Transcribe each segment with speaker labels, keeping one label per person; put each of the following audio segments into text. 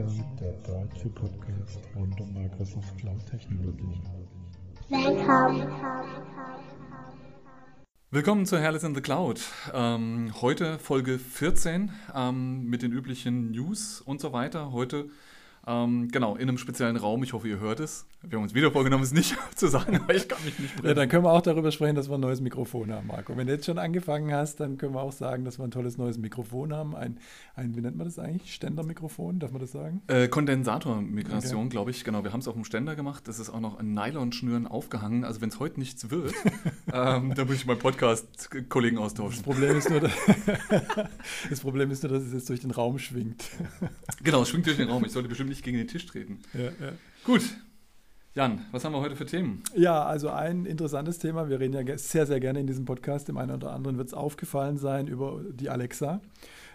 Speaker 1: Cloud, der deutsche Podcast rund um Microsoft Cloud Technologien.
Speaker 2: Welcome.
Speaker 3: Willkommen zu Herrlis in the Cloud. Ähm, heute Folge 14 ähm, mit den üblichen News und so weiter. Heute ähm, genau, in einem speziellen Raum. Ich hoffe, ihr hört es. Wir haben uns wieder vorgenommen, es nicht zu sagen, aber ich kann mich nicht
Speaker 4: Ja, dann können wir auch darüber sprechen, dass wir ein neues Mikrofon haben, Marco. Wenn du jetzt schon angefangen hast, dann können wir auch sagen, dass wir ein tolles neues Mikrofon haben. Ein, ein wie nennt man das eigentlich? Ständermikrofon, darf man das sagen?
Speaker 3: Äh, Kondensatormigration, okay. glaube ich. Genau, wir haben es auf dem Ständer gemacht. Das ist auch noch an Nylonschnüren aufgehangen. Also wenn es heute nichts wird, ähm, dann muss ich meinen Podcast-Kollegen austauschen.
Speaker 4: Das Problem, ist nur, das Problem ist nur, dass es jetzt durch den Raum schwingt.
Speaker 3: genau, es schwingt durch den Raum. Ich sollte bestimmt nicht gegen den Tisch treten. Ja, ja. Gut, Jan, was haben wir heute für Themen?
Speaker 4: Ja, also ein interessantes Thema. Wir reden ja sehr, sehr gerne in diesem Podcast. Dem einen oder anderen wird es aufgefallen sein über die Alexa.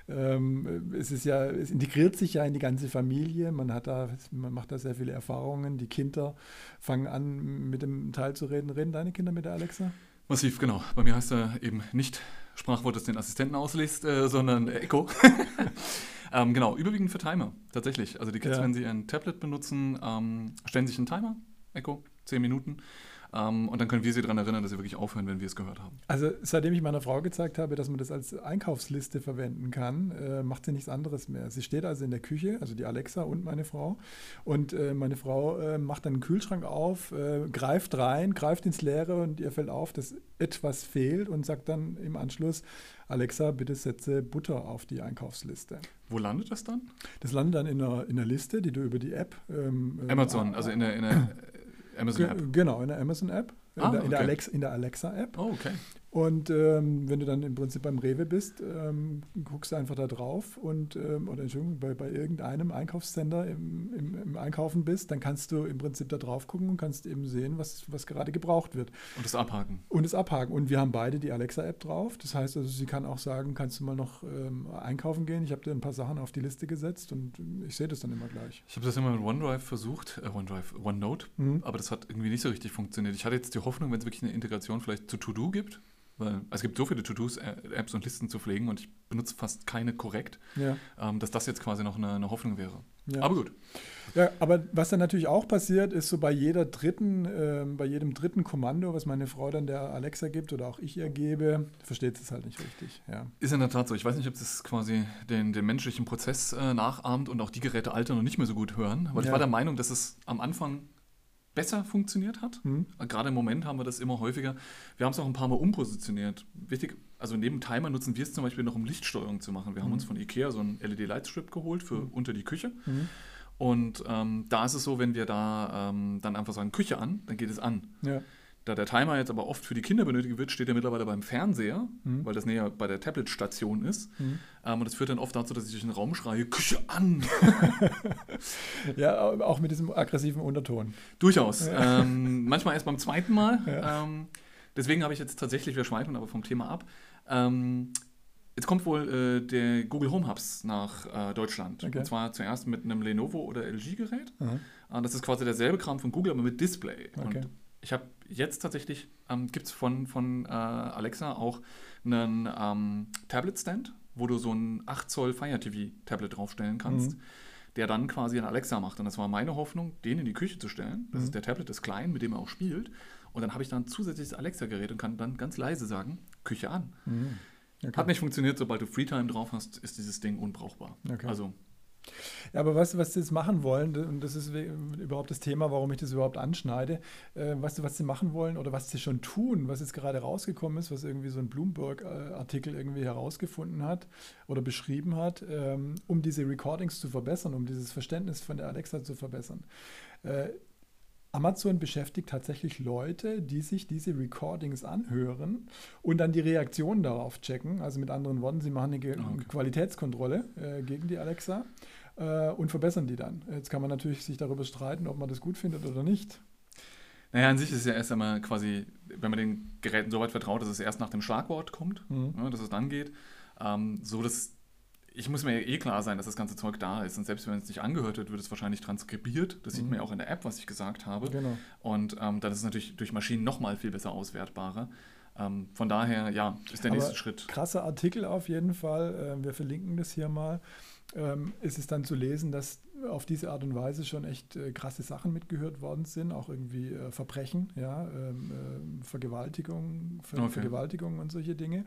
Speaker 4: Ähm, es ist ja, es integriert sich ja in die ganze Familie. Man hat da, man macht da sehr viele Erfahrungen. Die Kinder fangen an, mit dem Teil zu reden. Reden deine Kinder mit der Alexa?
Speaker 3: Massiv, genau. Bei mir heißt er eben nicht Sprachwort, das den Assistenten ausliest, äh, sondern Echo. Ähm, genau, überwiegend für Timer, tatsächlich. Also die Kids, ja. wenn sie ein Tablet benutzen, ähm, stellen sich einen Timer, Echo, 10 Minuten. Ähm, und dann können wir sie daran erinnern, dass sie wirklich aufhören, wenn wir es gehört haben.
Speaker 4: Also seitdem ich meiner Frau gezeigt habe, dass man das als Einkaufsliste verwenden kann, äh, macht sie nichts anderes mehr. Sie steht also in der Küche, also die Alexa und meine Frau. Und äh, meine Frau äh, macht dann einen Kühlschrank auf, äh, greift rein, greift ins Leere und ihr fällt auf, dass etwas fehlt und sagt dann im Anschluss, Alexa, bitte setze Butter auf die Einkaufsliste.
Speaker 3: Wo landet das dann?
Speaker 4: Das landet dann in einer, in einer Liste, die du über die App.
Speaker 3: Ähm, Amazon, also in der, in der Amazon App.
Speaker 4: Genau, in der Amazon App. In, ah, der, in, okay. der Alexa, in der Alexa App.
Speaker 3: Oh, okay.
Speaker 4: Und ähm, wenn du dann im Prinzip beim Rewe bist, ähm, guckst du einfach da drauf und, ähm, oder Entschuldigung, bei, bei irgendeinem Einkaufscenter im, im, im, Einkaufen bist, dann kannst du im Prinzip da drauf gucken und kannst eben sehen, was, was gerade gebraucht wird.
Speaker 3: Und das abhaken.
Speaker 4: Und das abhaken. Und wir haben beide die Alexa-App drauf. Das heißt also, sie kann auch sagen, kannst du mal noch ähm, einkaufen gehen? Ich habe dir ein paar Sachen auf die Liste gesetzt und ich sehe das dann immer gleich.
Speaker 3: Ich habe das immer mit OneDrive versucht, äh, OneDrive, OneNote, mhm. aber das hat irgendwie nicht so richtig funktioniert. Ich hatte jetzt die Hoffnung, wenn es wirklich eine Integration vielleicht zu To-Do gibt, weil es gibt so viele To-Dos, äh, Apps und Listen zu pflegen und ich benutze fast keine korrekt, ja. ähm, dass das jetzt quasi noch eine, eine Hoffnung wäre. Ja. Aber gut.
Speaker 4: Ja, aber was dann natürlich auch passiert, ist so bei jeder dritten, äh, bei jedem dritten Kommando, was meine Frau dann der Alexa gibt oder auch ich ihr gebe, versteht es halt nicht richtig. Ja.
Speaker 3: Ist in der Tat so. Ich weiß nicht, ob das quasi den, den menschlichen Prozess äh, nachahmt und auch die Geräte altern und nicht mehr so gut hören. Aber ja. ich war der Meinung, dass es am Anfang besser funktioniert hat. Mhm. Gerade im Moment haben wir das immer häufiger. Wir haben es auch ein paar Mal umpositioniert. Wichtig, also neben Timer nutzen wir es zum Beispiel noch, um Lichtsteuerung zu machen. Wir mhm. haben uns von Ikea so einen LED-Lightstrip geholt für mhm. unter die Küche. Mhm. Und ähm, da ist es so, wenn wir da ähm, dann einfach sagen, Küche an, dann geht es an. Ja. Da der Timer jetzt aber oft für die Kinder benötigt wird, steht er mittlerweile beim Fernseher, mhm. weil das näher bei der Tablet-Station ist. Mhm. Ähm, und das führt dann oft dazu, dass ich durch den Raum schreie, Küche an!
Speaker 4: ja, auch mit diesem aggressiven Unterton.
Speaker 3: Durchaus. Ja. Ähm, manchmal erst beim zweiten Mal. Ja. Ähm, deswegen habe ich jetzt tatsächlich, wir schweifen aber vom Thema ab. Ähm, jetzt kommt wohl äh, der Google Home Hubs nach äh, Deutschland. Okay. Und zwar zuerst mit einem Lenovo oder LG-Gerät. Mhm. Äh, das ist quasi derselbe Kram von Google, aber mit Display. Okay. Und ich habe jetzt tatsächlich, ähm, gibt es von, von äh, Alexa auch einen ähm, Tablet-Stand, wo du so ein 8 Zoll Fire TV-Tablet draufstellen kannst, mhm. der dann quasi ein Alexa macht. Und das war meine Hoffnung, den in die Küche zu stellen. Das mhm. ist der Tablet ist klein, mit dem er auch spielt. Und dann habe ich dann ein zusätzliches Alexa-Gerät und kann dann ganz leise sagen, Küche an. Mhm. Okay. Hat nicht funktioniert, sobald du Freetime drauf hast, ist dieses Ding unbrauchbar. Okay. Also
Speaker 4: ja, aber weißt du, was sie jetzt machen wollen, und das ist überhaupt das Thema, warum ich das überhaupt anschneide, äh, weißt du, was sie machen wollen oder was sie schon tun, was jetzt gerade rausgekommen ist, was irgendwie so ein Bloomberg-Artikel irgendwie herausgefunden hat oder beschrieben hat, ähm, um diese Recordings zu verbessern, um dieses Verständnis von der Alexa zu verbessern. Äh, Amazon beschäftigt tatsächlich Leute, die sich diese Recordings anhören und dann die Reaktionen darauf checken. Also mit anderen Worten, sie machen eine ah, okay. Qualitätskontrolle äh, gegen die Alexa äh, und verbessern die dann. Jetzt kann man natürlich sich darüber streiten, ob man das gut findet oder nicht.
Speaker 3: Naja, an sich ist es ja erst einmal quasi, wenn man den Geräten so weit vertraut, dass es erst nach dem Schlagwort kommt, mhm. ja, dass es dann geht, ähm, so dass ich muss mir eh klar sein, dass das ganze Zeug da ist. Und selbst wenn es nicht angehört wird, wird es wahrscheinlich transkribiert. Das mhm. sieht man ja auch in der App, was ich gesagt habe. Genau. Und ähm, dann ist es natürlich durch Maschinen nochmal viel besser auswertbarer. Ähm, von daher, ja, ist der Aber nächste Schritt.
Speaker 4: Krasser Artikel auf jeden Fall. Äh, wir verlinken das hier mal. ähm, ist es dann zu lesen, dass auf diese Art und Weise schon echt äh, krasse Sachen mitgehört worden sind, auch irgendwie äh, Verbrechen, ja, ähm, äh, Vergewaltigung, Ver okay. Vergewaltigung und solche Dinge.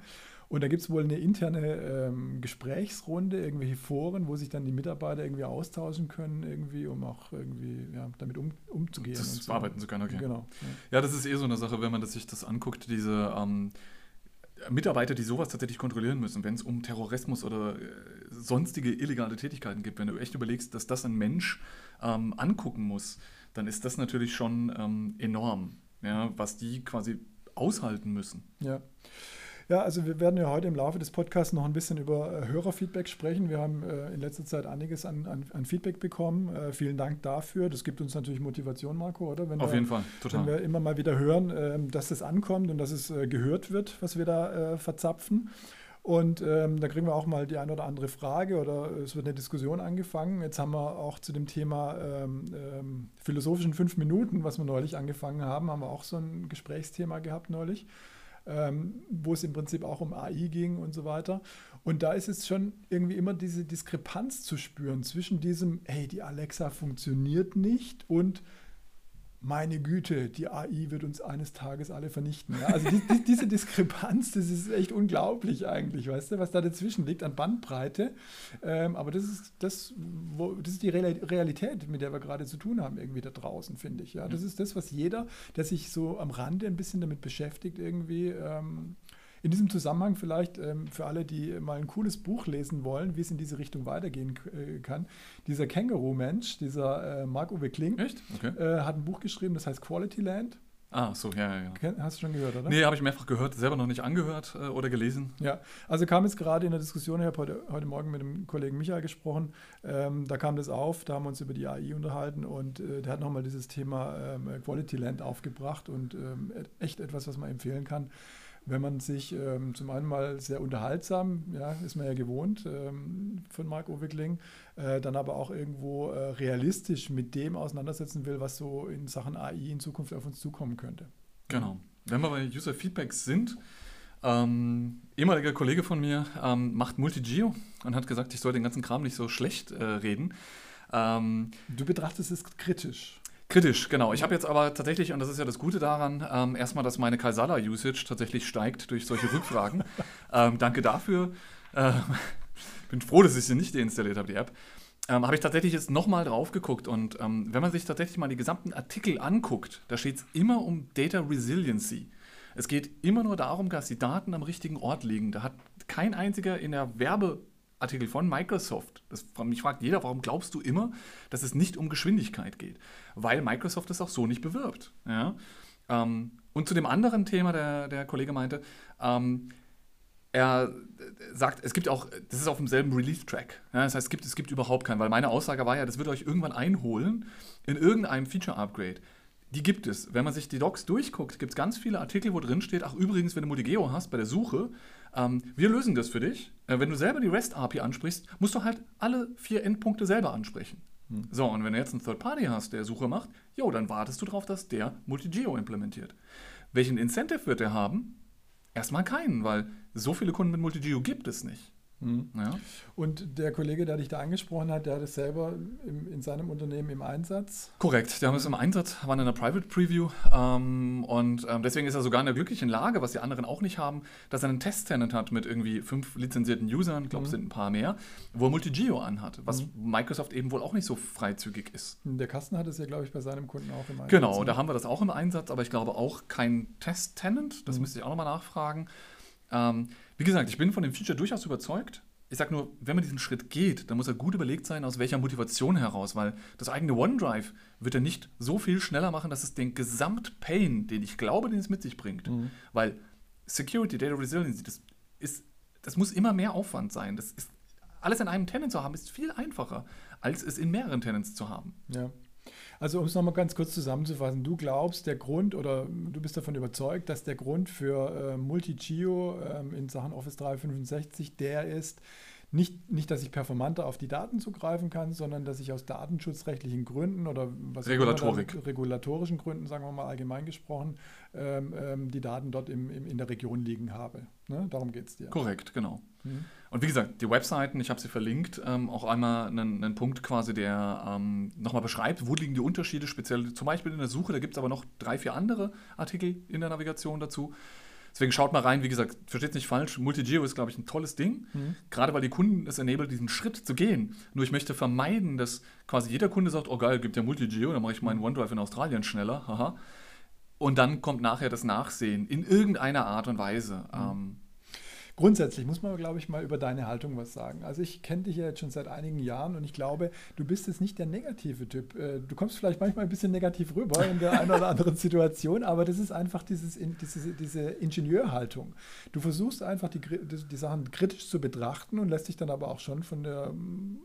Speaker 4: Und da gibt es wohl eine interne ähm, Gesprächsrunde, irgendwelche Foren, wo sich dann die Mitarbeiter irgendwie austauschen können, irgendwie, um auch irgendwie ja, damit um, umzugehen.
Speaker 3: Das
Speaker 4: so.
Speaker 3: arbeiten zu können, okay.
Speaker 4: Genau.
Speaker 3: Ja. ja. das ist eh so eine Sache, wenn man das, sich das anguckt, diese ähm, Mitarbeiter, die sowas tatsächlich kontrollieren müssen, wenn es um Terrorismus oder äh, sonstige illegale Tätigkeiten geht, wenn du echt überlegst, dass das ein Mensch ähm, angucken muss, dann ist das natürlich schon ähm, enorm, ja, was die quasi aushalten müssen.
Speaker 4: Ja. Ja, also wir werden ja heute im Laufe des Podcasts noch ein bisschen über äh, Hörerfeedback sprechen. Wir haben äh, in letzter Zeit einiges an, an, an Feedback bekommen. Äh, vielen Dank dafür. Das gibt uns natürlich Motivation, Marco, oder?
Speaker 3: Wenn Auf wir, jeden Fall,
Speaker 4: total. Wenn wir immer mal wieder hören, ähm, dass es ankommt und dass es gehört wird, was wir da verzapfen. Und ähm, da kriegen wir auch mal die eine oder andere Frage oder es wird eine Diskussion angefangen. Jetzt haben wir auch zu dem Thema ähm, ähm, philosophischen fünf Minuten, was wir neulich angefangen haben, haben wir auch so ein Gesprächsthema gehabt neulich ähm, wo es im Prinzip auch um AI ging und so weiter. Und da ist es schon irgendwie immer diese Diskrepanz zu spüren zwischen diesem, hey, die Alexa funktioniert nicht und meine Güte, die AI wird uns eines Tages alle vernichten. Ja, also die, die, diese Diskrepanz, das ist echt unglaublich eigentlich, weißt du, was da dazwischen liegt an Bandbreite. Ähm, aber das ist, das, wo, das ist die Realität, mit der wir gerade zu tun haben, irgendwie da draußen, finde ich. Ja, das ist das, was jeder, der sich so am Rande ein bisschen damit beschäftigt, irgendwie ähm, in diesem Zusammenhang vielleicht ähm, für alle, die mal ein cooles Buch lesen wollen, wie es in diese Richtung weitergehen äh, kann. Dieser Känguru-Mensch, dieser äh, Marc-Uwe Kling, okay. äh, hat ein Buch geschrieben, das heißt Quality Land.
Speaker 3: Ah, so, ja, ja.
Speaker 4: ja. Hast du schon gehört, oder?
Speaker 3: Nee, habe ich mehrfach gehört, selber noch nicht angehört äh, oder gelesen.
Speaker 4: Ja, also kam es gerade in der Diskussion, ich habe heute, heute Morgen mit dem Kollegen Michael gesprochen, ähm, da kam das auf, da haben wir uns über die AI unterhalten und äh, der hat nochmal dieses Thema ähm, Quality Land aufgebracht und ähm, echt etwas, was man empfehlen kann wenn man sich ähm, zum einen mal sehr unterhaltsam, ja, ist man ja gewohnt ähm, von Marc Owickling, äh, dann aber auch irgendwo äh, realistisch mit dem auseinandersetzen will, was so in Sachen AI in Zukunft auf uns zukommen könnte.
Speaker 3: Genau. Wenn wir bei User Feedbacks sind, ähm, ehemaliger Kollege von mir ähm, macht Multigeo und hat gesagt, ich soll den ganzen Kram nicht so schlecht äh, reden.
Speaker 4: Ähm, du betrachtest es kritisch.
Speaker 3: Kritisch, genau. Ich habe jetzt aber tatsächlich, und das ist ja das Gute daran, ähm, erstmal, dass meine Kaisala-Usage tatsächlich steigt durch solche Rückfragen. ähm, danke dafür. Äh, bin froh, dass ich sie nicht deinstalliert habe, die App. Ähm, habe ich tatsächlich jetzt nochmal drauf geguckt und ähm, wenn man sich tatsächlich mal die gesamten Artikel anguckt, da steht es immer um Data Resiliency. Es geht immer nur darum, dass die Daten am richtigen Ort liegen. Da hat kein einziger in der Werbe Artikel von Microsoft. Das, mich fragt jeder, warum glaubst du immer, dass es nicht um Geschwindigkeit geht? Weil Microsoft es auch so nicht bewirbt. Ja? Ähm, und zu dem anderen Thema, der, der Kollege meinte, ähm, er sagt, es gibt auch, das ist auf demselben Release-Track. Ja, das heißt, es gibt, es gibt überhaupt keinen, weil meine Aussage war ja, das wird euch irgendwann einholen in irgendeinem Feature-Upgrade. Die gibt es. Wenn man sich die Docs durchguckt, gibt es ganz viele Artikel, wo drin steht, ach übrigens, wenn du Multigeo hast bei der Suche, ähm, wir lösen das für dich. Äh, wenn du selber die REST-API ansprichst, musst du halt alle vier Endpunkte selber ansprechen. Hm. So, und wenn du jetzt einen Third-Party hast, der Suche macht, jo, dann wartest du darauf, dass der Multigeo implementiert. Welchen Incentive wird er haben? Erstmal keinen, weil so viele Kunden mit Multigeo gibt es nicht.
Speaker 4: Mhm. Ja. Und der Kollege, der dich da angesprochen hat, der hat es selber im, in seinem Unternehmen im Einsatz?
Speaker 3: Korrekt, die haben es im Einsatz, waren in einer Private Preview ähm, und ähm, deswegen ist er sogar in der glücklichen Lage, was die anderen auch nicht haben, dass er einen Test-Tenant hat mit irgendwie fünf lizenzierten Usern, ich glaube, es mhm. sind ein paar mehr, wo er Multigeo anhat, was mhm. Microsoft eben wohl auch nicht so freizügig ist.
Speaker 4: Der Kasten hat es ja, glaube ich, bei seinem Kunden auch im
Speaker 3: Einsatz. Genau, ne? da haben wir das auch im Einsatz, aber ich glaube auch kein Test-Tenant, das mhm. müsste ich auch nochmal nachfragen. Ähm, wie gesagt, ich bin von dem Feature durchaus überzeugt. Ich sage nur, wenn man diesen Schritt geht, dann muss er gut überlegt sein, aus welcher Motivation heraus, weil das eigene OneDrive wird er nicht so viel schneller machen, dass es den Gesamtpain, den ich glaube, den es mit sich bringt, mhm. weil Security, Data Resiliency, das ist, das muss immer mehr Aufwand sein. Das ist alles in einem Tenant zu haben, ist viel einfacher, als es in mehreren Tenants zu haben.
Speaker 4: Ja. Also um es nochmal ganz kurz zusammenzufassen, du glaubst, der Grund oder du bist davon überzeugt, dass der Grund für äh, Multi-Geo äh, in Sachen Office 365 der ist, nicht, nicht, dass ich performanter auf die Daten zugreifen kann, sondern dass ich aus datenschutzrechtlichen Gründen oder was
Speaker 3: Regulatorik.
Speaker 4: Immer, regulatorischen Gründen, sagen wir mal allgemein gesprochen, ähm, ähm, die Daten dort im, im, in der Region liegen habe. Ne? Darum geht es dir.
Speaker 3: Korrekt, genau. Mhm. Und wie gesagt, die Webseiten, ich habe sie verlinkt, ähm, auch einmal einen, einen, Punkt quasi, der ähm, nochmal beschreibt, wo liegen die Unterschiede, speziell zum Beispiel in der Suche. Da gibt es aber noch drei, vier andere Artikel in der Navigation dazu. Deswegen schaut mal rein, wie gesagt, versteht es nicht falsch, Multigeo ist, glaube ich, ein tolles Ding, mhm. gerade weil die Kunden es enabelt, diesen Schritt zu gehen. Nur ich möchte vermeiden, dass quasi jeder Kunde sagt, oh geil, gibt ja Multigeo, dann mache ich meinen OneDrive in Australien schneller, haha. Und dann kommt nachher das Nachsehen in irgendeiner Art und Weise. Mhm. Ähm,
Speaker 4: Grundsätzlich muss man, glaube ich, mal über deine Haltung was sagen. Also ich kenne dich ja jetzt schon seit einigen Jahren und ich glaube, du bist jetzt nicht der negative Typ. Äh, du kommst vielleicht manchmal ein bisschen negativ rüber in der einen oder anderen Situation, aber das ist einfach dieses, diese, diese Ingenieurhaltung. Du versuchst einfach die, die Sachen kritisch zu betrachten und lässt dich dann aber auch schon von, der,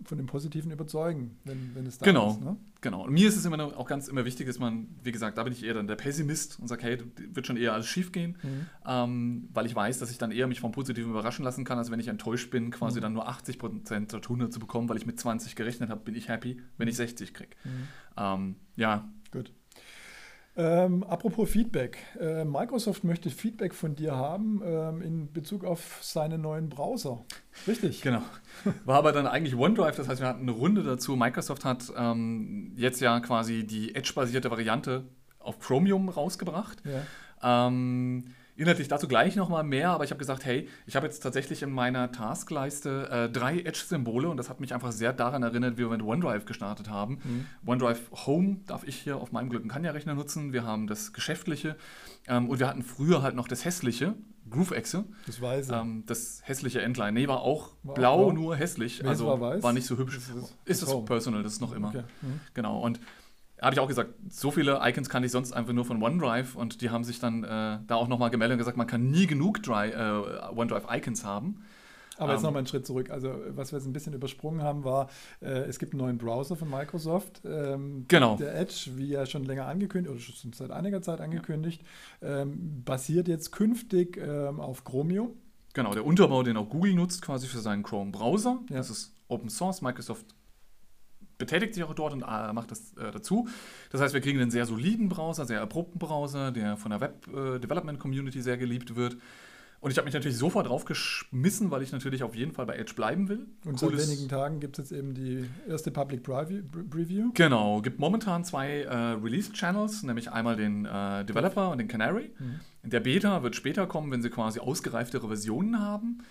Speaker 4: von dem Positiven überzeugen, wenn, wenn es da
Speaker 3: genau.
Speaker 4: ist.
Speaker 3: Ne? Genau. Und mir ist es immer noch, auch ganz immer wichtig, dass man, wie gesagt, da bin ich eher dann der Pessimist und sage, hey, wird schon eher alles schief gehen, mhm. ähm, weil ich weiß, dass ich dann eher mich vom Positiven überraschen lassen kann, als wenn ich enttäuscht bin, quasi mhm. dann nur 80 Prozent statt 100 zu bekommen, weil ich mit 20 gerechnet habe, bin ich happy, wenn ich 60 kriege. Mhm. Ähm, ja.
Speaker 4: Gut. Ähm, apropos Feedback. Äh, Microsoft möchte Feedback von dir haben ähm, in Bezug auf seine neuen Browser. Richtig?
Speaker 3: Genau. War aber dann eigentlich OneDrive, das heißt, wir hatten eine Runde dazu. Microsoft hat ähm, jetzt ja quasi die Edge-basierte Variante auf Chromium rausgebracht. Ja. Ähm, Inhaltlich dazu gleich nochmal mehr, aber ich habe gesagt, hey, ich habe jetzt tatsächlich in meiner Taskleiste äh, drei Edge-Symbole und das hat mich einfach sehr daran erinnert, wie wir mit OneDrive gestartet haben. Mhm. OneDrive Home darf ich hier auf meinem Glück einen Kanya-Rechner nutzen. Wir haben das Geschäftliche ähm, und wir hatten früher halt noch das Hässliche, GrooveExe.
Speaker 4: Das Weiße.
Speaker 3: Ähm, das hässliche Endline. Nee, war auch war blau, auch nur hässlich. Nee, also war, weiß. war, nicht so hübsch.
Speaker 4: Das ist,
Speaker 3: ist das Personal, das ist noch immer. Okay. Mhm. Genau. Und habe ich auch gesagt, so viele Icons kann ich sonst einfach nur von OneDrive und die haben sich dann äh, da auch nochmal gemeldet und gesagt, man kann nie genug Dry, äh, OneDrive-Icons haben.
Speaker 4: Aber jetzt ähm, nochmal einen Schritt zurück. Also, was wir jetzt ein bisschen übersprungen haben, war, äh, es gibt einen neuen Browser von Microsoft.
Speaker 3: Ähm, genau.
Speaker 4: Der Edge, wie ja schon länger angekündigt, oder schon seit einiger Zeit angekündigt, ja. ähm, basiert jetzt künftig ähm, auf Chromium.
Speaker 3: Genau, der Unterbau, den auch Google nutzt, quasi für seinen Chrome-Browser. Ja. Das ist Open Source. Microsoft betätigt sich auch dort und äh, macht das äh, dazu. Das heißt, wir kriegen einen sehr soliden Browser, sehr erprobten Browser, der von der Web äh, Development Community sehr geliebt wird. Und ich habe mich natürlich sofort draufgeschmissen, weil ich natürlich auf jeden Fall bei Edge bleiben will.
Speaker 4: Und Cooles seit wenigen Tagen gibt es jetzt eben die erste Public Preview.
Speaker 3: Genau, gibt momentan zwei äh, Release-Channels, nämlich einmal den äh, Developer und den Canary. Mhm. Der Beta wird später kommen, wenn sie quasi ausgereiftere Versionen haben.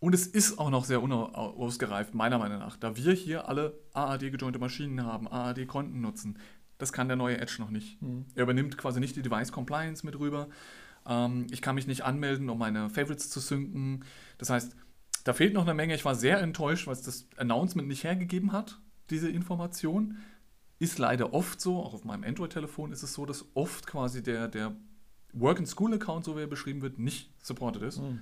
Speaker 3: Und es ist auch noch sehr unausgereift, meiner Meinung nach, da wir hier alle AAD-gejointe Maschinen haben, AAD-Konten nutzen. Das kann der neue Edge noch nicht. Mhm. Er übernimmt quasi nicht die Device Compliance mit rüber. Ähm, ich kann mich nicht anmelden, um meine Favorites zu synken. Das heißt, da fehlt noch eine Menge. Ich war sehr enttäuscht, weil es das Announcement nicht hergegeben hat, diese Information. Ist leider oft so, auch auf meinem Android-Telefon ist es so, dass oft quasi der, der Work-and-School-Account, so wie er beschrieben wird, nicht supported ist. Mhm.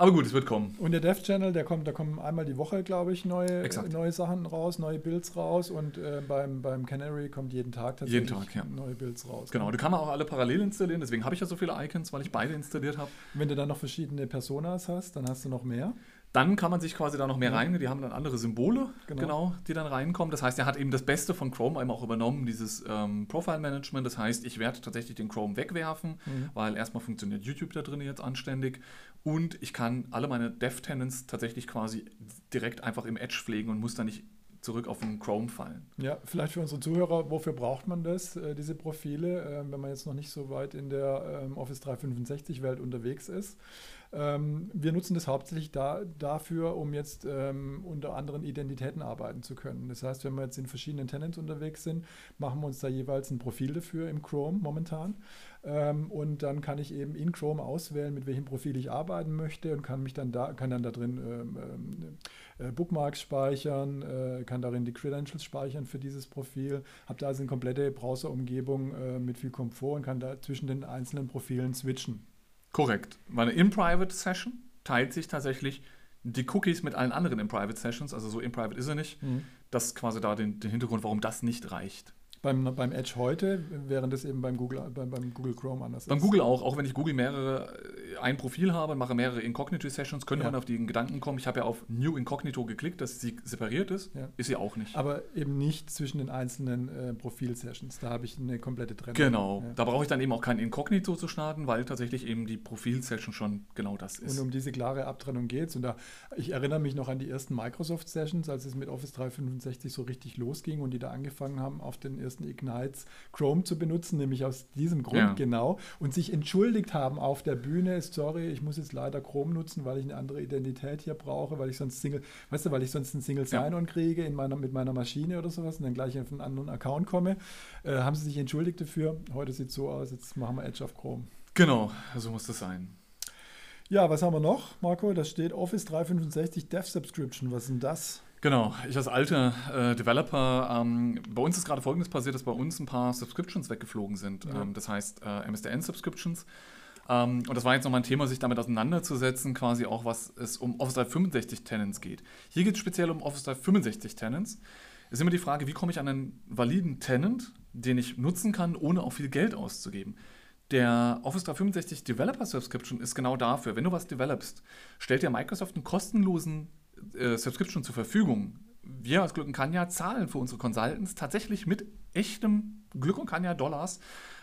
Speaker 3: Aber gut, es wird kommen.
Speaker 4: Und der Dev Channel, der kommt, da kommen einmal die Woche, glaube ich, neue, neue Sachen raus, neue Builds raus. Und äh, beim, beim Canary kommt jeden Tag
Speaker 3: tatsächlich jeden Tag, ja.
Speaker 4: neue Builds raus.
Speaker 3: Genau, die kann man auch alle parallel installieren. Deswegen habe ich ja so viele Icons, weil ich beide installiert habe.
Speaker 4: Wenn du dann noch verschiedene Personas hast, dann hast du noch mehr.
Speaker 3: Dann kann man sich quasi da noch mehr rein, die haben dann andere Symbole, genau. genau. die dann reinkommen. Das heißt, er hat eben das Beste von Chrome einmal auch übernommen, dieses ähm, Profile-Management. Das heißt, ich werde tatsächlich den Chrome wegwerfen, mhm. weil erstmal funktioniert YouTube da drin jetzt anständig und ich kann alle meine Dev-Tenants tatsächlich quasi direkt einfach im Edge pflegen und muss dann nicht zurück auf den Chrome fallen.
Speaker 4: Ja, vielleicht für unsere Zuhörer, wofür braucht man das, äh, diese Profile, äh, wenn man jetzt noch nicht so weit in der ähm, Office 365-Welt unterwegs ist? Ähm, wir nutzen das hauptsächlich da, dafür, um jetzt ähm, unter anderen Identitäten arbeiten zu können. Das heißt, wenn wir jetzt in verschiedenen Tenants unterwegs sind, machen wir uns da jeweils ein Profil dafür im Chrome momentan. Ähm, und dann kann ich eben in Chrome auswählen, mit welchem Profil ich arbeiten möchte und kann mich dann da, kann dann da drin ähm, ähm, äh, Bookmarks speichern, äh, kann darin die Credentials speichern für dieses Profil, habe da also eine komplette Browserumgebung äh, mit viel Komfort und kann da zwischen den einzelnen Profilen switchen.
Speaker 3: Korrekt. Meine In-Private Session teilt sich tatsächlich die Cookies mit allen anderen In-Private Sessions, also so In-Private ist er nicht. Mhm. Das ist quasi da den, den Hintergrund, warum das nicht reicht.
Speaker 4: Beim, beim Edge heute, während es eben beim Google, beim, beim Google Chrome anders
Speaker 3: beim ist. Beim Google auch, auch wenn ich Google mehrere ein Profil habe und mache mehrere Incognito-Sessions, könnte
Speaker 4: Ja.
Speaker 3: man auf den Gedanken kommen, ich habe ja auf New Incognito geklickt, dass sie separiert ist.
Speaker 4: Ja.
Speaker 3: Ist sie auch nicht.
Speaker 4: Aber eben nicht zwischen den einzelnen äh, Profil-Sessions. Da habe ich eine komplette Trennung.
Speaker 3: Genau,
Speaker 4: Ja.
Speaker 3: da brauche ich dann eben auch kein Inkognito zu starten, weil tatsächlich eben die Profil-Session schon genau das ist.
Speaker 4: Und um diese klare Abtrennung geht es. Und da, ich erinnere mich noch an die ersten Microsoft-Sessions, als es mit Office 365 so richtig losging und die da angefangen haben, auf den ersten Ignites Chrome zu benutzen, nämlich aus diesem Grund
Speaker 3: Ja.
Speaker 4: genau. Und sich entschuldigt haben auf der Bühne, sorry, ich muss jetzt leider Chrome nutzen, weil ich eine andere Identität hier brauche, weil ich sonst Single, weißt du, weil ich sonst ein Single
Speaker 3: Ja.
Speaker 4: Sign-On kriege in meiner, mit meiner Maschine oder sowas und dann gleich auf einen anderen Account komme. Äh, haben sie sich entschuldigt dafür. Heute sieht es so aus, jetzt machen wir Edge auf Chrome.
Speaker 3: genau, so muss das sein.
Speaker 4: Ja, was haben wir noch, Marco? Da steht Office 365 Dev Subscription. Was ist denn das?
Speaker 3: Genau, ich als alter äh, Developer, ähm, bei uns ist gerade Folgendes passiert, dass bei uns ein paar Subscriptions weggeflogen sind.
Speaker 4: Ja.
Speaker 3: Ähm, das heißt äh, MSDN-Subscriptions. Ähm, und das war jetzt nochmal ein Thema, sich damit auseinanderzusetzen, quasi auch, was es um Office 365 Tenants geht. Hier geht es speziell um Office 365 Tenants. Es ist immer die Frage, wie komme ich an einen validen Tenant, den ich nutzen kann, ohne auch viel Geld auszugeben. Der Office 365 Developer Subscription ist genau dafür. Wenn du was developst, stellt dir Microsoft einen kostenlosen äh, Subscription zur Verfügung. Wir als Glück und Kanja zahlen für unsere Consultants tatsächlich mit echtem Glück und Kanja Dollars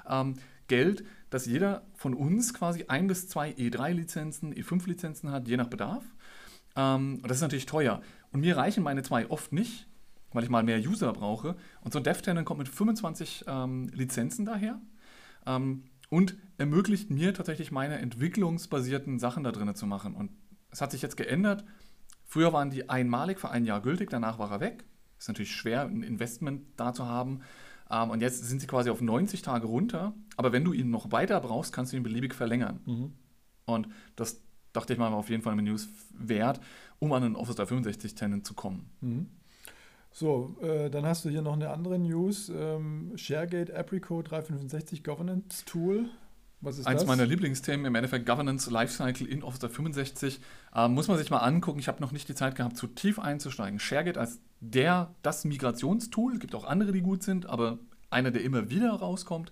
Speaker 3: ähm, Geld, dass jeder von uns quasi ein bis zwei E3-Lizenzen, E5-Lizenzen hat, je nach Bedarf. Ähm, und das ist natürlich teuer. Und mir reichen meine zwei oft nicht, weil ich mal mehr User brauche. Und so ein DevTenant kommt mit 25 ähm, Lizenzen daher ähm, und ermöglicht mir tatsächlich meine entwicklungsbasierten Sachen da drin zu machen. Und es hat sich jetzt geändert. Früher waren die einmalig für ein Jahr gültig, danach war er weg. Ist natürlich schwer, ein Investment da zu haben. Ähm, und jetzt sind sie quasi auf 90 Tage runter. Aber wenn du ihn noch weiter brauchst, kannst du ihn beliebig verlängern. Und das dachte ich mal war auf jeden Fall eine News wert, um an einen Office 365 Tenant zu kommen.
Speaker 4: Mhm. So, äh, dann hast du hier noch eine andere News. Ähm, ShareGate Apricot 365 Governance Tool. Was ist
Speaker 3: Eins
Speaker 4: das?
Speaker 3: meiner Lieblingsthemen im Endeffekt Governance Lifecycle in Office 365. Ähm, muss man sich mal angucken. Ich habe noch nicht die Zeit gehabt, zu tief einzusteigen. ShareGate als der, das Migrationstool. Es gibt auch andere, die gut sind, aber einer, der immer wieder rauskommt.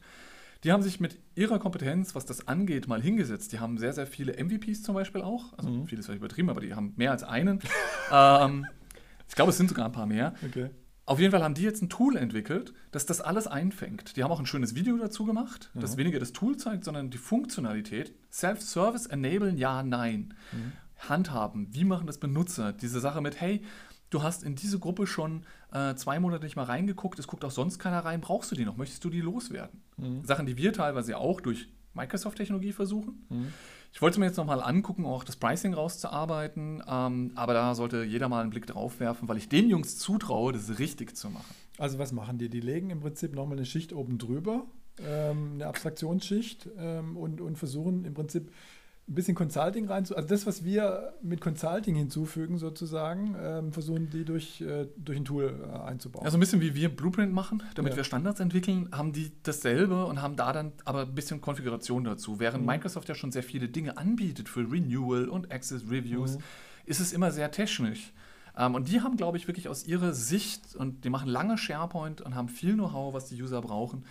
Speaker 3: Die haben sich mit ihrer Kompetenz, was das angeht, mal hingesetzt. Die haben sehr, sehr viele MVPs zum Beispiel auch. Also
Speaker 4: Mhm.
Speaker 3: viele ist vielleicht übertrieben, aber die haben mehr als einen. ähm, ich glaube, es sind sogar ein paar mehr.
Speaker 4: Okay.
Speaker 3: Auf jeden Fall haben die jetzt ein Tool entwickelt, das das alles einfängt. Die haben auch ein schönes Video dazu gemacht, das
Speaker 4: Mhm.
Speaker 3: weniger das Tool zeigt, sondern die Funktionalität. Self-Service enablen, ja, nein. Handhaben, wie machen das Benutzer? Diese Sache mit, hey, du hast in diese Gruppe schon äh, zwei Monate nicht mal reingeguckt, es guckt auch sonst keiner rein, brauchst du die noch? Möchtest du die loswerden? Sachen, die wir teilweise auch durch Microsoft-Technologie versuchen. Ich wollte mir jetzt nochmal angucken, auch das Pricing rauszuarbeiten, ähm, aber da sollte jeder mal einen Blick drauf werfen, weil ich den Jungs zutraue, das richtig zu machen.
Speaker 4: Also was machen die? Die legen im Prinzip nochmal eine Schicht oben drüber, ähm, eine Abstraktionsschicht ähm, und, und versuchen im Prinzip ein bisschen Consulting reinzu... Also das, was wir mit Consulting hinzufügen sozusagen, ähm, versuchen die durch, äh, durch ein Tool äh, einzubauen.
Speaker 3: Also ein bisschen wie wir Blueprint machen, damit
Speaker 4: Ja.
Speaker 3: wir Standards entwickeln, haben die dasselbe und haben da dann aber ein bisschen Konfiguration dazu. Während
Speaker 4: Mhm.
Speaker 3: Microsoft ja schon sehr viele Dinge anbietet für Renewal und Access Reviews,
Speaker 4: Mhm.
Speaker 3: ist es immer sehr technisch. Ähm, und die haben, glaube ich, wirklich aus ihrer Sicht, und die machen lange SharePoint und haben viel Know-how, was die User brauchen,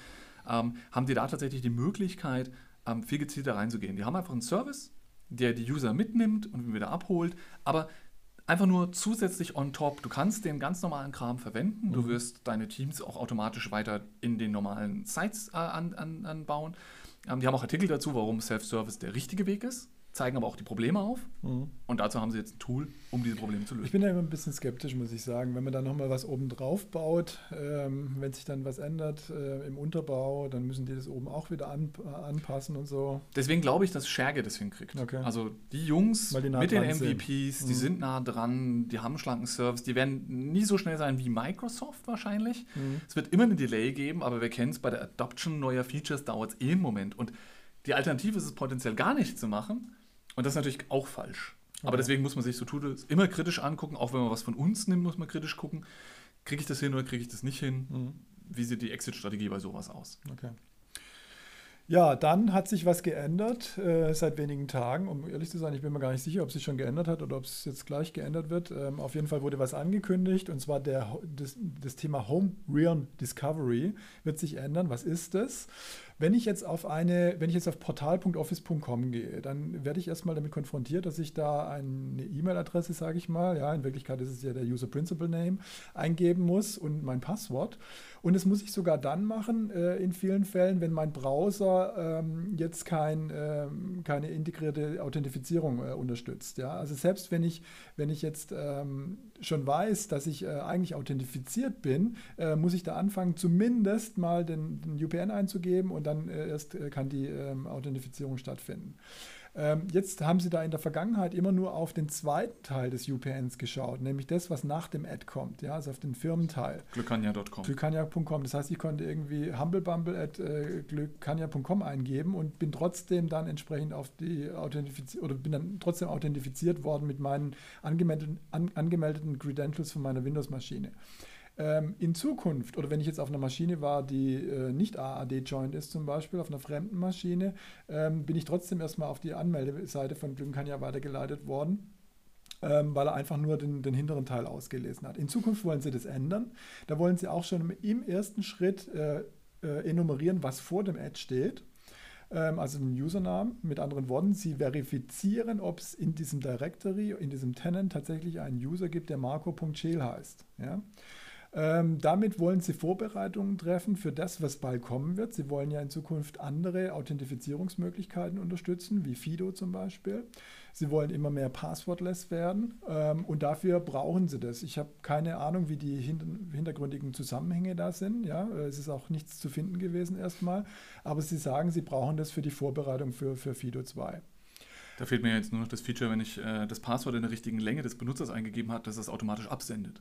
Speaker 3: ähm, haben die da tatsächlich die Möglichkeit, ähm, viel gezielter reinzugehen. Die haben einfach einen Service, der die User mitnimmt und wieder abholt, aber einfach nur zusätzlich on top. Du kannst den ganz normalen Kram verwenden. Du wirst deine Teams auch automatisch weiter in den normalen Sites äh, an, an, anbauen. Ähm, die haben auch Artikel dazu, warum Self-Service der richtige Weg ist, zeigen aber auch die Probleme auf.
Speaker 4: Mhm.
Speaker 3: Und dazu haben sie jetzt ein Tool, um diese Probleme zu lösen.
Speaker 4: Ich bin da immer ein bisschen skeptisch, muss ich sagen. Wenn man da nochmal was oben drauf baut, ähm, wenn sich dann was ändert äh, im Unterbau, dann müssen die das oben auch wieder an, äh, anpassen und so.
Speaker 3: Deswegen glaube ich, dass Scherge das hinkriegt.
Speaker 4: Okay.
Speaker 3: Also die Jungs
Speaker 4: die
Speaker 3: mit den
Speaker 4: dran sind.
Speaker 3: MVPs, die
Speaker 4: Mhm.
Speaker 3: sind nah dran, die haben einen schlanken Service, die werden nie so schnell sein wie Microsoft wahrscheinlich.
Speaker 4: Mhm.
Speaker 3: Es wird immer einen Delay geben, aber wir kennen es, bei der Adoption neuer Features dauert es eh einen Moment. Und die Alternative ist es potenziell gar nicht zu machen. Und das ist natürlich auch falsch. Aber
Speaker 4: Okay.
Speaker 3: deswegen muss man sich so Tools immer kritisch angucken, auch wenn man was von uns nimmt, muss man kritisch gucken. Kriege ich das hin oder kriege ich das nicht hin?
Speaker 4: Mhm.
Speaker 3: Wie sieht die Exit-Strategie bei sowas aus?
Speaker 4: Okay. Ja, dann hat sich was geändert äh, seit wenigen Tagen. Um ehrlich zu sein, ich bin mir gar nicht sicher, ob es sich schon geändert hat oder ob es jetzt gleich geändert wird. Ähm, auf jeden Fall wurde was angekündigt und zwar der, das, das Thema Home Realm Discovery wird sich ändern. Was ist das? Wenn ich jetzt auf eine, wenn ich jetzt auf portal.office.com gehe, dann werde ich erstmal damit konfrontiert, dass ich da eine E-Mail-Adresse, sage ich mal, ja, in Wirklichkeit ist es ja der User Principal Name, eingeben muss und mein Passwort. Und das muss ich sogar dann machen, äh, in vielen Fällen, wenn mein Browser ähm, jetzt kein, ähm, keine integrierte Authentifizierung äh, unterstützt. Ja? Also selbst wenn ich, wenn ich jetzt ähm, schon weiß, dass ich äh, eigentlich authentifiziert bin, äh, muss ich da anfangen, zumindest mal den, den UPN einzugeben und dann äh, erst äh, kann die ähm, Authentifizierung stattfinden. Ähm, jetzt haben sie da in der Vergangenheit immer nur auf den zweiten Teil des UPNs geschaut, nämlich das, was nach dem Ad kommt, ja, also auf den Firmenteil.
Speaker 3: Glückania.com.
Speaker 4: Glückania.com. Das heißt, ich konnte irgendwie humblebumble.glückania.com äh, eingeben und bin trotzdem dann entsprechend auf die Authentifizierung oder bin dann trotzdem authentifiziert worden mit meinen angemeldeten, an, angemeldeten Credentials von meiner Windows-Maschine. Ähm, in Zukunft, oder wenn ich jetzt auf einer Maschine war, die äh, nicht AAD-Joint ist zum Beispiel, auf einer fremden Maschine, ähm, bin ich trotzdem erstmal auf die Anmeldeseite von Glückenkanja weitergeleitet worden ähm, weil er einfach nur den, den, hinteren Teil ausgelesen hat. In Zukunft wollen sie das ändern. Da wollen sie auch schon im ersten Schritt äh, äh, enumerieren, was vor dem Ad steht. Ähm, also den Usernamen. Mit anderen Worten, sie verifizieren, ob es in diesem Directory, in diesem Tenant tatsächlich einen User gibt, der marco.chel heißt. Ja? Ähm, damit wollen Sie Vorbereitungen treffen für das, was bald kommen wird. Sie wollen ja in Zukunft andere Authentifizierungsmöglichkeiten unterstützen, wie Fido zum Beispiel. Sie wollen immer mehr passwortless werden ähm, und dafür brauchen Sie das. Ich habe keine Ahnung, wie die hintergründigen Zusammenhänge da sind. Ja, es ist auch nichts zu finden gewesen erstmal, aber Sie sagen, Sie brauchen das für die Vorbereitung für, für Fido 2.
Speaker 3: Da fehlt mir jetzt nur noch das Feature, wenn ich äh, das Passwort in der richtigen Länge des Benutzers eingegeben habe, dass es automatisch absendet.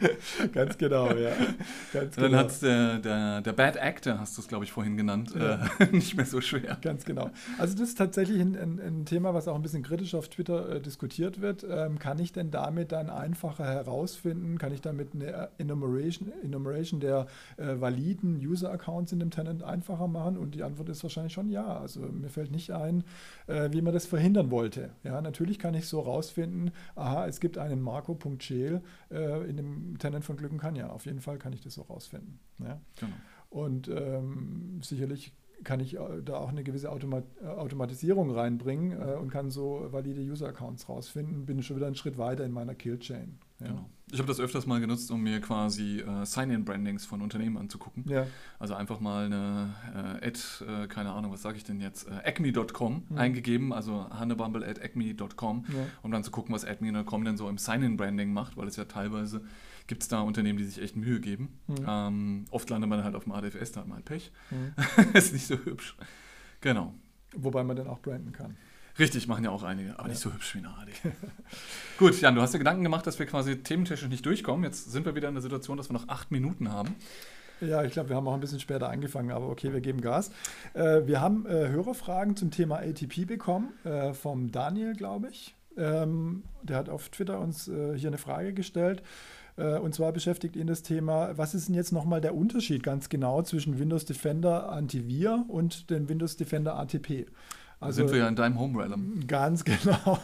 Speaker 4: Ganz genau, ja. Ganz
Speaker 3: Dann genau. hat der, der, der Bad Actor, hast du es, glaube ich, vorhin genannt, ja. äh, nicht mehr so schwer.
Speaker 4: Ganz genau. Also das ist tatsächlich ein, ein, ein Thema, was auch ein bisschen kritisch auf Twitter äh, diskutiert wird. Ähm, kann ich denn damit dann einfacher herausfinden? Kann ich damit eine Enumeration, Enumeration der äh, validen User-Accounts in dem Tenant einfacher machen? Und die Antwort ist wahrscheinlich schon ja. Also mir fällt nicht ein, äh, wie man das verhindern wollte. Ja, natürlich kann ich so herausfinden, aha, es gibt einen Marco.gel äh, in dem Tenant von Glücken kann ja. Auf jeden Fall kann ich das so rausfinden. Ja? Genau. Und ähm, sicherlich kann ich äh, da auch eine gewisse Automat äh, Automatisierung reinbringen äh, und kann so valide User-Accounts rausfinden. Bin schon wieder einen Schritt weiter in meiner Kill-Chain.
Speaker 3: Ja. Genau. Ich habe das öfters mal genutzt, um mir quasi äh, Sign-in-Brandings von Unternehmen anzugucken. Ja. Also einfach mal eine äh, Ad, äh, keine Ahnung, was sage ich denn jetzt, äh, acme.com mhm. eingegeben, also hannebumble at acme.com, ja. um dann zu gucken, was acme.com denn so im Sign-in-Branding macht, weil es ja teilweise gibt es da Unternehmen, die sich echt Mühe geben. Mhm. Ähm, oft landet man halt auf dem ADFS, da hat man halt Pech. Mhm. ist nicht so hübsch. Genau.
Speaker 4: Wobei man dann auch branden kann.
Speaker 3: Richtig, machen ja auch einige, aber ja. nicht so hübsch wie eine AD. Gut, Jan, du hast dir Gedanken gemacht, dass wir quasi thementechnisch nicht durchkommen. Jetzt sind wir wieder in der Situation, dass wir noch acht Minuten haben.
Speaker 4: Ja, ich glaube, wir haben auch ein bisschen später angefangen, aber okay, wir geben Gas. Äh, wir haben äh, Hörerfragen zum Thema ATP bekommen, äh, vom Daniel, glaube ich. Ähm, der hat auf Twitter uns äh, hier eine Frage gestellt. Äh, und zwar beschäftigt ihn das Thema, was ist denn jetzt nochmal der Unterschied ganz genau zwischen Windows Defender Antivir und dem Windows Defender ATP?
Speaker 3: Also, sind wir ja in deinem Home Realm.
Speaker 4: Ganz genau.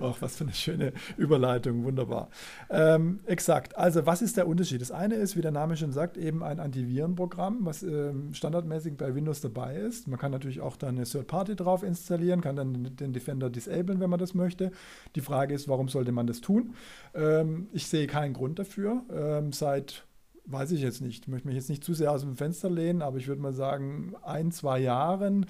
Speaker 4: Ach, was für eine schöne Überleitung, wunderbar. Ähm, exakt. Also, was ist der Unterschied? Das eine ist, wie der Name schon sagt, eben ein Antivirenprogramm, was ähm, standardmäßig bei Windows dabei ist. Man kann natürlich auch dann eine Third Party drauf installieren, kann dann den Defender disablen, wenn man das möchte. Die Frage ist, warum sollte man das tun? Ähm, ich sehe keinen Grund dafür. Ähm, seit weiß ich jetzt nicht. Ich möchte mich jetzt nicht zu sehr aus dem Fenster lehnen, aber ich würde mal sagen, ein, zwei Jahren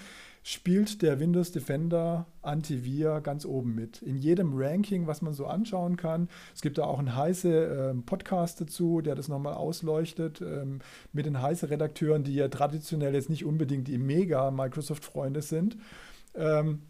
Speaker 4: spielt der Windows Defender Antivir ganz oben mit. In jedem Ranking, was man so anschauen kann. Es gibt da auch einen heiße ähm, Podcast dazu, der das nochmal ausleuchtet, ähm, mit den heißen Redakteuren, die ja traditionell jetzt nicht unbedingt die mega Microsoft-Freunde sind. Ähm,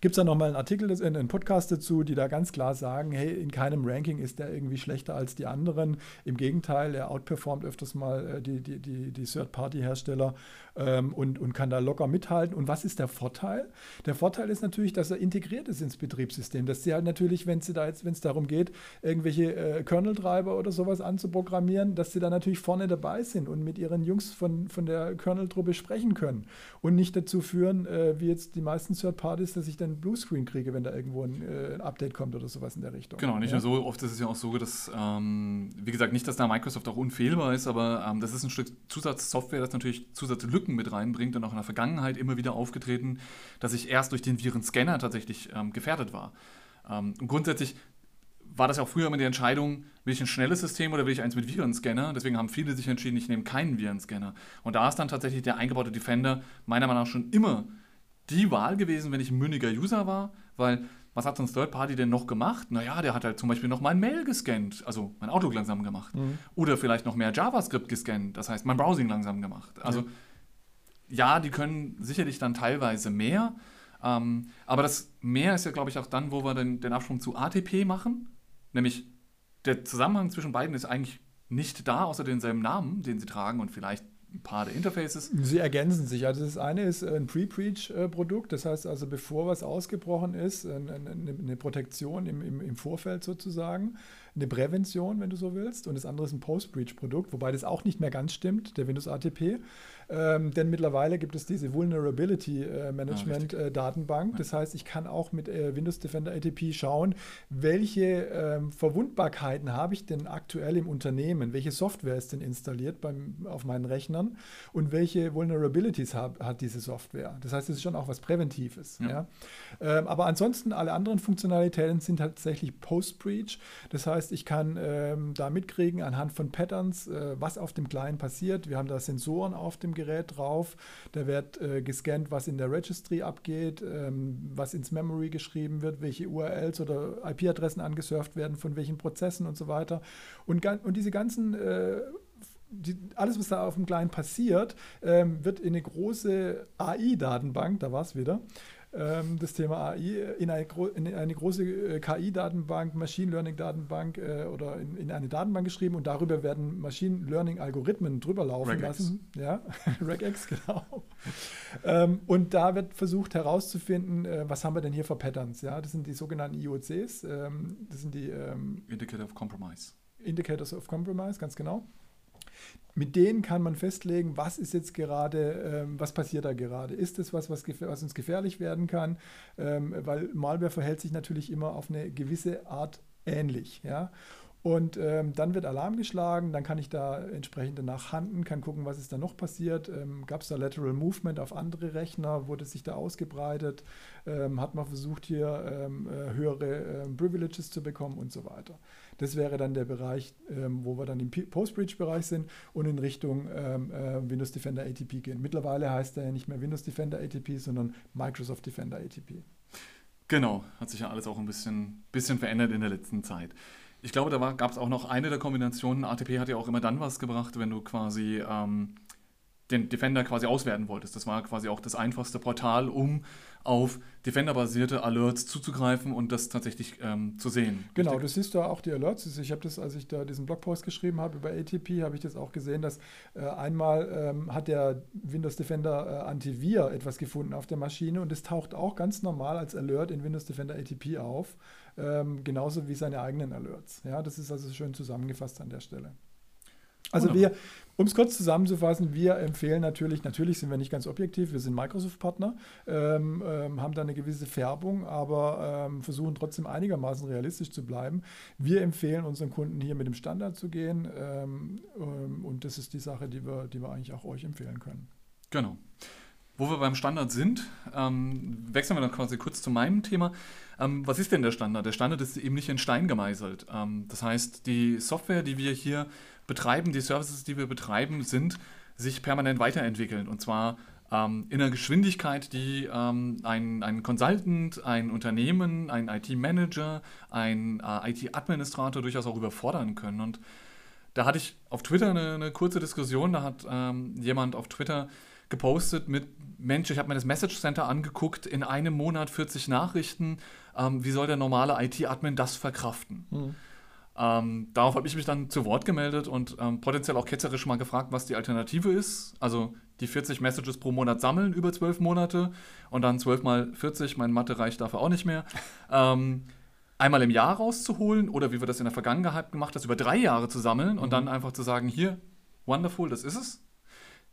Speaker 4: Gibt es da nochmal einen Artikel, einen Podcast dazu, die da ganz klar sagen, hey, in keinem Ranking ist der irgendwie schlechter als die anderen. Im Gegenteil, er outperformt öfters mal äh, die, die, die, die Third-Party-Hersteller ähm, und, und kann da locker mithalten. Und was ist der Vorteil? Der Vorteil ist natürlich, dass er integriert ist ins Betriebssystem. Dass sie halt natürlich, wenn da wenn es darum geht, irgendwelche äh, Kernel-Treiber oder sowas anzuprogrammieren, dass sie da natürlich vorne dabei sind und mit ihren Jungs von, von der Kernel-Truppe sprechen können. Und nicht dazu führen, äh, wie jetzt die meisten Third-Parties, dass ich dann einen Bluescreen kriege, wenn da irgendwo ein, äh, ein, Update kommt oder sowas in der Richtung.
Speaker 3: Genau, nicht ja. nur so, oft ist es ja auch so, dass, ähm, wie gesagt, nicht, dass da Microsoft auch unfehlbar ist, aber ähm, das ist ein Stück Zusatzsoftware, das natürlich Zusatzlücken mit reinbringt und auch in der Vergangenheit immer wieder aufgetreten, dass ich erst durch den Virenscanner tatsächlich ähm, gefährdet war. Ähm, grundsätzlich war das ja auch früher immer die Entscheidung, will ich ein schnelles System oder will ich eins mit Virenscanner? Deswegen haben viele sich entschieden, ich nehme keinen Virenscanner. Und da ist dann tatsächlich der eingebaute Defender meiner Meinung nach schon immer die Wahl gewesen, wenn ich ein mündiger User war, weil was hat so ein Third Party denn noch gemacht? Naja, der hat halt zum Beispiel noch mein Mail gescannt, also mein Outlook langsam gemacht. Mhm. Oder vielleicht noch mehr JavaScript gescannt, das heißt mein Browsing langsam gemacht. Also ja, ja die können sicherlich dann teilweise mehr, ähm, aber das mehr ist ja, glaube ich, auch dann, wo wir den, den Absprung zu ATP machen. Nämlich der Zusammenhang zwischen beiden ist eigentlich nicht da, außer denselben Namen, den sie tragen und vielleicht paar der Interfaces.
Speaker 4: Sie ergänzen sich. Also das eine ist ein Pre-Preach-Produkt, das heißt also, bevor was ausgebrochen ist, eine Protektion im, Vorfeld sozusagen, eine Prävention, wenn du so willst. Und das andere ist ein Post-Breach-Produkt, wobei das auch nicht mehr ganz stimmt, der Windows ATP. Ähm, denn mittlerweile gibt es diese Vulnerability äh, Management äh, Datenbank. Das heißt, ich kann auch mit äh, Windows Defender ATP schauen, welche ähm, Verwundbarkeiten habe ich denn aktuell im Unternehmen, welche Software ist denn installiert beim, auf meinen Rechnern und welche Vulnerabilities hab, hat diese Software. Das heißt, es ist schon auch was Präventives. Ja. ja? Ähm, aber ansonsten alle anderen Funktionalitäten sind tatsächlich Post-Breach. Das heißt, ich kann ähm, da mitkriegen anhand von Patterns, äh, was auf dem Client passiert. Wir haben da Sensoren auf dem Gerät drauf. Da wird äh, gescannt, was in der Registry abgeht, ähm, was ins Memory geschrieben wird, welche URLs oder IP-Adressen angesurft werden, von welchen Prozessen und so weiter. Und, und diese ganzen äh, die, alles, was da auf dem Client passiert, ähm, wird in eine große AI-Datenbank, da war es wieder, das Thema AI in eine, in eine große äh, KI-Datenbank, Machine Learning-Datenbank äh, oder in, in, eine Datenbank geschrieben und darüber werden Machine Learning-Algorithmen drüber laufen Regex. lassen. Ja, Regex, genau. ähm, und da wird versucht herauszufinden, äh, was haben wir denn hier für Patterns. Ja, das sind die sogenannten IOCs, ähm, das sind die ähm,
Speaker 3: Indicator of Compromise.
Speaker 4: Indicators of Compromise, ganz genau. Mit denen kann man festlegen, was ist jetzt gerade, ähm, was passiert da gerade. Ist es was, was, was, uns gefährlich werden kann? Ähm, weil Malware verhält sich natürlich immer auf eine gewisse Art ähnlich. Ja? Und ähm, dann wird Alarm geschlagen, dann kann ich da entsprechend danach handeln, kann gucken, was ist da noch passiert. Ähm, Gab es da Lateral Movement auf andere Rechner, wurde sich da ausgebreitet, ähm, hat man versucht, hier ähm, äh, höhere ähm, Privileges zu bekommen und so weiter. Das wäre dann der Bereich, ähm, wo wir dann im Post-Breach-Bereich sind und in Richtung äh, Windows Defender ATP gehen. Mittlerweile heißt er ja nicht mehr Windows Defender ATP, sondern Microsoft Defender ATP.
Speaker 3: Genau, hat sich ja alles auch ein bisschen, bisschen verändert in der letzten Zeit. Ich glaube, da gab es auch noch eine der Kombinationen. ATP hat ja auch immer dann was gebracht, wenn du quasi ähm, den Defender quasi auswerten wolltest. Das war quasi auch das einfachste Portal, um auf Defender-basierte Alerts zuzugreifen und das tatsächlich ähm, zu sehen.
Speaker 4: Genau, richtig? du siehst da auch die Alerts. Also ich habe das, als ich da diesen Blogpost geschrieben habe über ATP, habe ich das auch gesehen, dass äh, einmal ähm, hat der Windows Defender äh, Antivir etwas gefunden auf der Maschine und es taucht auch ganz normal als Alert in Windows Defender ATP auf ähm, genauso wie seine eigenen Alerts. Ja, das ist also schön zusammengefasst an der Stelle. Also Wunderbar. wir, um es kurz zusammenzufassen, wir empfehlen natürlich, natürlich sind wir nicht ganz objektiv, wir sind Microsoft-Partner, ähm, ähm, haben da eine gewisse Färbung, aber ähm, versuchen trotzdem einigermaßen realistisch zu bleiben. Wir empfehlen unseren Kunden hier mit dem Standard zu gehen ähm, ähm, und das ist die Sache, die wir, die wir eigentlich auch euch empfehlen können.
Speaker 3: Genau. Wo wir beim Standard sind, ähm, wechseln wir dann quasi kurz zu meinem Thema. Ähm, was ist denn der Standard? Der Standard ist eben nicht in Stein gemeißelt. Ähm, das heißt, die Software, die wir hier betreiben, die Services, die wir betreiben, sind sich permanent weiterentwickeln. Und zwar ähm, in einer Geschwindigkeit, die ähm, ein, ein Consultant, ein Unternehmen, ein IT-Manager, ein äh, IT-Administrator durchaus auch überfordern können. Und da hatte ich auf Twitter eine, eine kurze Diskussion. Da hat ähm, jemand auf Twitter gepostet mit, Mensch, ich habe mir das Message Center angeguckt, in einem Monat 40 Nachrichten, ähm, wie soll der normale IT-Admin das verkraften? Mhm. Ähm, darauf habe ich mich dann zu Wort gemeldet und ähm, potenziell auch ketzerisch mal gefragt, was die Alternative ist. Also die 40 Messages pro Monat sammeln über 12 Monate und dann 12 mal 40, mein Mathe reicht dafür auch nicht mehr. Ähm, einmal im Jahr rauszuholen oder wie wir das in der Vergangenheit gemacht haben, über drei Jahre zu sammeln mhm. und dann einfach zu sagen, hier, wonderful, das ist es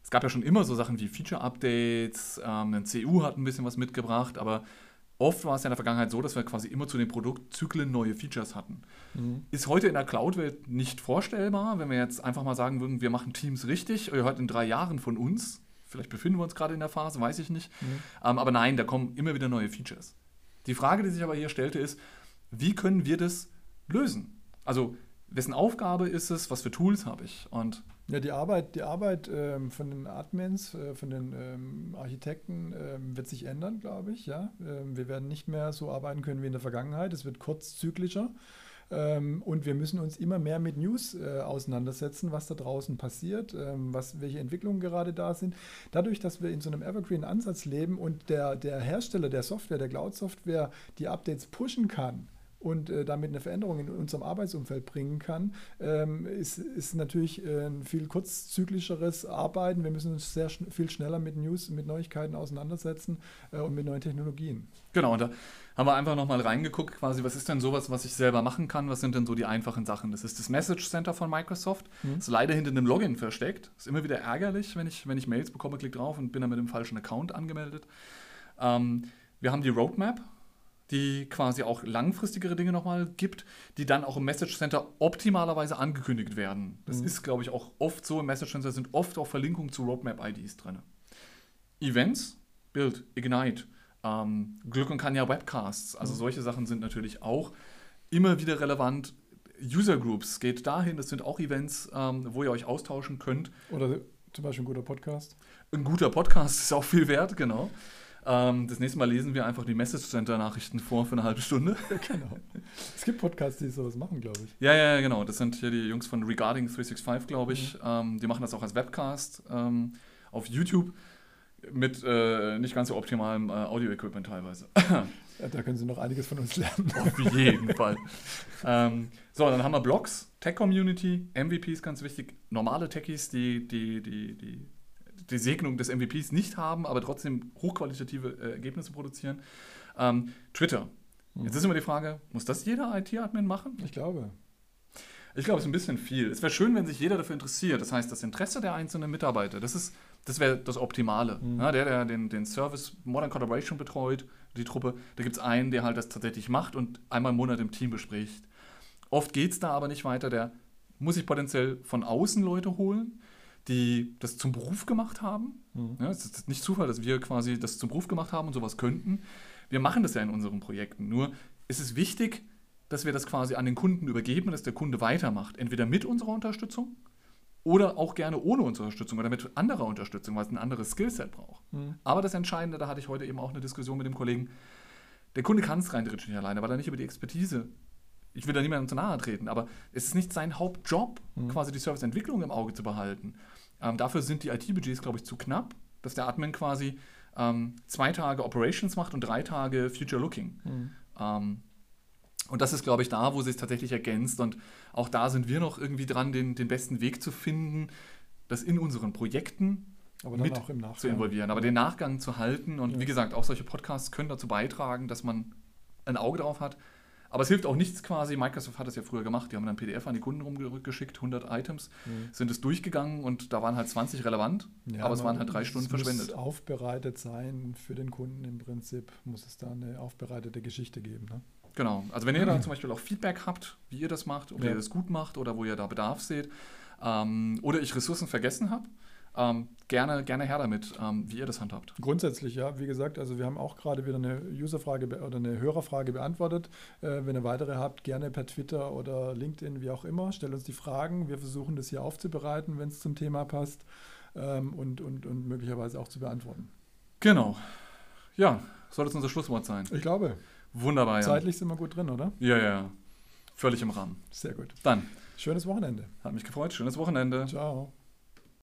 Speaker 3: es gab ja schon immer so Sachen wie Feature-Updates, ähm, ein CU hat ein bisschen was mitgebracht, aber Oft war es ja in der Vergangenheit so, dass wir quasi immer zu den Produktzyklen neue Features hatten. Mhm. Ist heute in der Cloud-Welt nicht vorstellbar, wenn wir jetzt einfach mal sagen würden, wir machen Teams richtig, ihr hört in drei Jahren von uns. Vielleicht befinden wir uns gerade in der Phase, weiß ich nicht. Mhm. Ähm, aber nein, da kommen immer wieder neue Features. Die Frage, die sich aber hier stellte, ist, wie können wir das lösen? Also, wessen Aufgabe ist es, was für Tools habe ich? Und
Speaker 4: ja, die Arbeit, die Arbeit ähm, von den Admins, äh, von den ähm, Architekten ähm, wird sich ändern, glaube ich. Ja? Ähm, wir werden nicht mehr so arbeiten können wie in der Vergangenheit. Es wird kurzzyklischer. Ähm, und wir müssen uns immer mehr mit News äh, auseinandersetzen, was da draußen passiert, ähm, was, welche Entwicklungen gerade da sind. Dadurch, dass wir in so einem Evergreen-Ansatz leben und der, der Hersteller der Software, der Cloud-Software, die Updates pushen kann, und äh, damit eine Veränderung in unserem Arbeitsumfeld bringen kann, ähm, ist, ist natürlich äh, ein viel kurzzyklischeres Arbeiten. Wir müssen uns sehr schn viel schneller mit News, mit Neuigkeiten auseinandersetzen äh, und mit neuen Technologien.
Speaker 3: Genau, und da haben wir einfach nochmal reingeguckt, quasi, was ist denn sowas, was ich selber machen kann? Was sind denn so die einfachen Sachen? Das ist das Message Center von Microsoft. Mhm. Ist leider hinter einem Login versteckt. Ist immer wieder ärgerlich, wenn ich, wenn ich Mails bekomme, klick drauf und bin dann mit dem falschen Account angemeldet. Ähm, wir haben die Roadmap, die quasi auch langfristigere Dinge nochmal gibt, die dann auch im Message Center optimalerweise angekündigt werden. Das mhm. ist, glaube ich, auch oft so. Im Message Center sind oft auch Verlinkungen zu Roadmap-IDs drin. Events, Build, Ignite, ähm, Glück und kann ja Webcasts. Also mhm. solche Sachen sind natürlich auch immer wieder relevant. User Groups geht dahin, das sind auch Events, ähm, wo ihr euch austauschen könnt.
Speaker 4: Oder zum Beispiel ein guter Podcast.
Speaker 3: Ein guter Podcast ist auch viel wert, genau. Ähm, das nächste Mal lesen wir einfach die Message Center Nachrichten vor für eine halbe Stunde.
Speaker 4: genau. Es gibt Podcasts, die sowas machen, glaube ich.
Speaker 3: Ja, ja, genau. Das sind hier die Jungs von Regarding 365, glaube ich. Mhm. Ähm, die machen das auch als Webcast ähm, auf YouTube mit äh, nicht ganz so optimalem äh, Audio-Equipment teilweise.
Speaker 4: Ja, da können Sie noch einiges von uns lernen.
Speaker 3: Auf jeden Fall. Ähm, so, dann haben wir Blogs, Tech-Community, MVPs, ganz wichtig, normale Techies, die, die, die, die die Segnung des MVPs nicht haben, aber trotzdem hochqualitative äh, Ergebnisse produzieren. Ähm, Twitter. Mhm. Jetzt ist immer die Frage, muss das jeder IT-Admin machen?
Speaker 4: Ich glaube.
Speaker 3: Ich glaube, es ist ein bisschen viel. Es wäre schön, wenn sich jeder dafür interessiert. Das heißt, das Interesse der einzelnen Mitarbeiter, das ist, das wäre das Optimale. Mhm. Ja, der, der den, den Service Modern Collaboration betreut, die Truppe, da gibt es einen, der halt das tatsächlich macht und einmal im Monat im Team bespricht. Oft geht es da aber nicht weiter. Der muss sich potenziell von außen Leute holen die das zum Beruf gemacht haben. Mhm. Ja, es ist nicht Zufall, dass wir quasi das zum Beruf gemacht haben und sowas könnten. Wir machen das ja in unseren Projekten. Nur ist es wichtig, dass wir das quasi an den Kunden übergeben, dass der Kunde weitermacht. Entweder mit unserer Unterstützung oder auch gerne ohne unsere Unterstützung oder mit anderer Unterstützung, weil es ein anderes Skillset braucht. Mhm. Aber das Entscheidende, da hatte ich heute eben auch eine Diskussion mit dem Kollegen, der Kunde kann es rein theoretisch nicht alleine, weil er nicht über die Expertise ich will da niemandem zu nahe treten, aber es ist nicht sein Hauptjob, mhm. quasi die Serviceentwicklung im Auge zu behalten. Ähm, dafür sind die IT-Budgets, glaube ich, zu knapp, dass der Admin quasi ähm, zwei Tage Operations macht und drei Tage Future Looking. Mhm. Ähm, und das ist, glaube ich, da, wo sich tatsächlich ergänzt. Und auch da sind wir noch irgendwie dran, den, den besten Weg zu finden, das in unseren Projekten mit zu involvieren, aber den Nachgang zu halten. Und ja. wie gesagt, auch solche Podcasts können dazu beitragen, dass man ein Auge drauf hat, aber es hilft auch nichts quasi. Microsoft hat es ja früher gemacht. Die haben dann PDF an die Kunden rumgeschickt, 100 Items, mhm. sind es durchgegangen und da waren halt 20 relevant, ja, aber es waren halt drei Stunden verschwendet.
Speaker 4: Muss aufbereitet sein für den Kunden im Prinzip, muss es da eine aufbereitete Geschichte geben. Ne?
Speaker 3: Genau. Also wenn ihr da zum Beispiel auch Feedback habt, wie ihr das macht, ob ja. ihr das gut macht oder wo ihr da Bedarf seht, ähm, oder ich Ressourcen vergessen habe, ähm, gerne, gerne her damit, ähm, wie ihr das handhabt.
Speaker 4: Grundsätzlich, ja. Wie gesagt, also wir haben auch gerade wieder eine Userfrage oder eine Hörerfrage beantwortet. Äh, wenn ihr weitere habt, gerne per Twitter oder LinkedIn, wie auch immer. Stellt uns die Fragen. Wir versuchen das hier aufzubereiten, wenn es zum Thema passt ähm, und, und, und möglicherweise auch zu beantworten.
Speaker 3: Genau. Ja, soll das unser Schlusswort sein?
Speaker 4: Ich glaube.
Speaker 3: Wunderbar. Ja.
Speaker 4: Zeitlich sind wir gut drin, oder?
Speaker 3: Ja, ja. Völlig im Rahmen.
Speaker 4: Sehr gut.
Speaker 3: Dann.
Speaker 4: Schönes Wochenende.
Speaker 3: Hat mich gefreut. Schönes Wochenende.
Speaker 4: Ciao.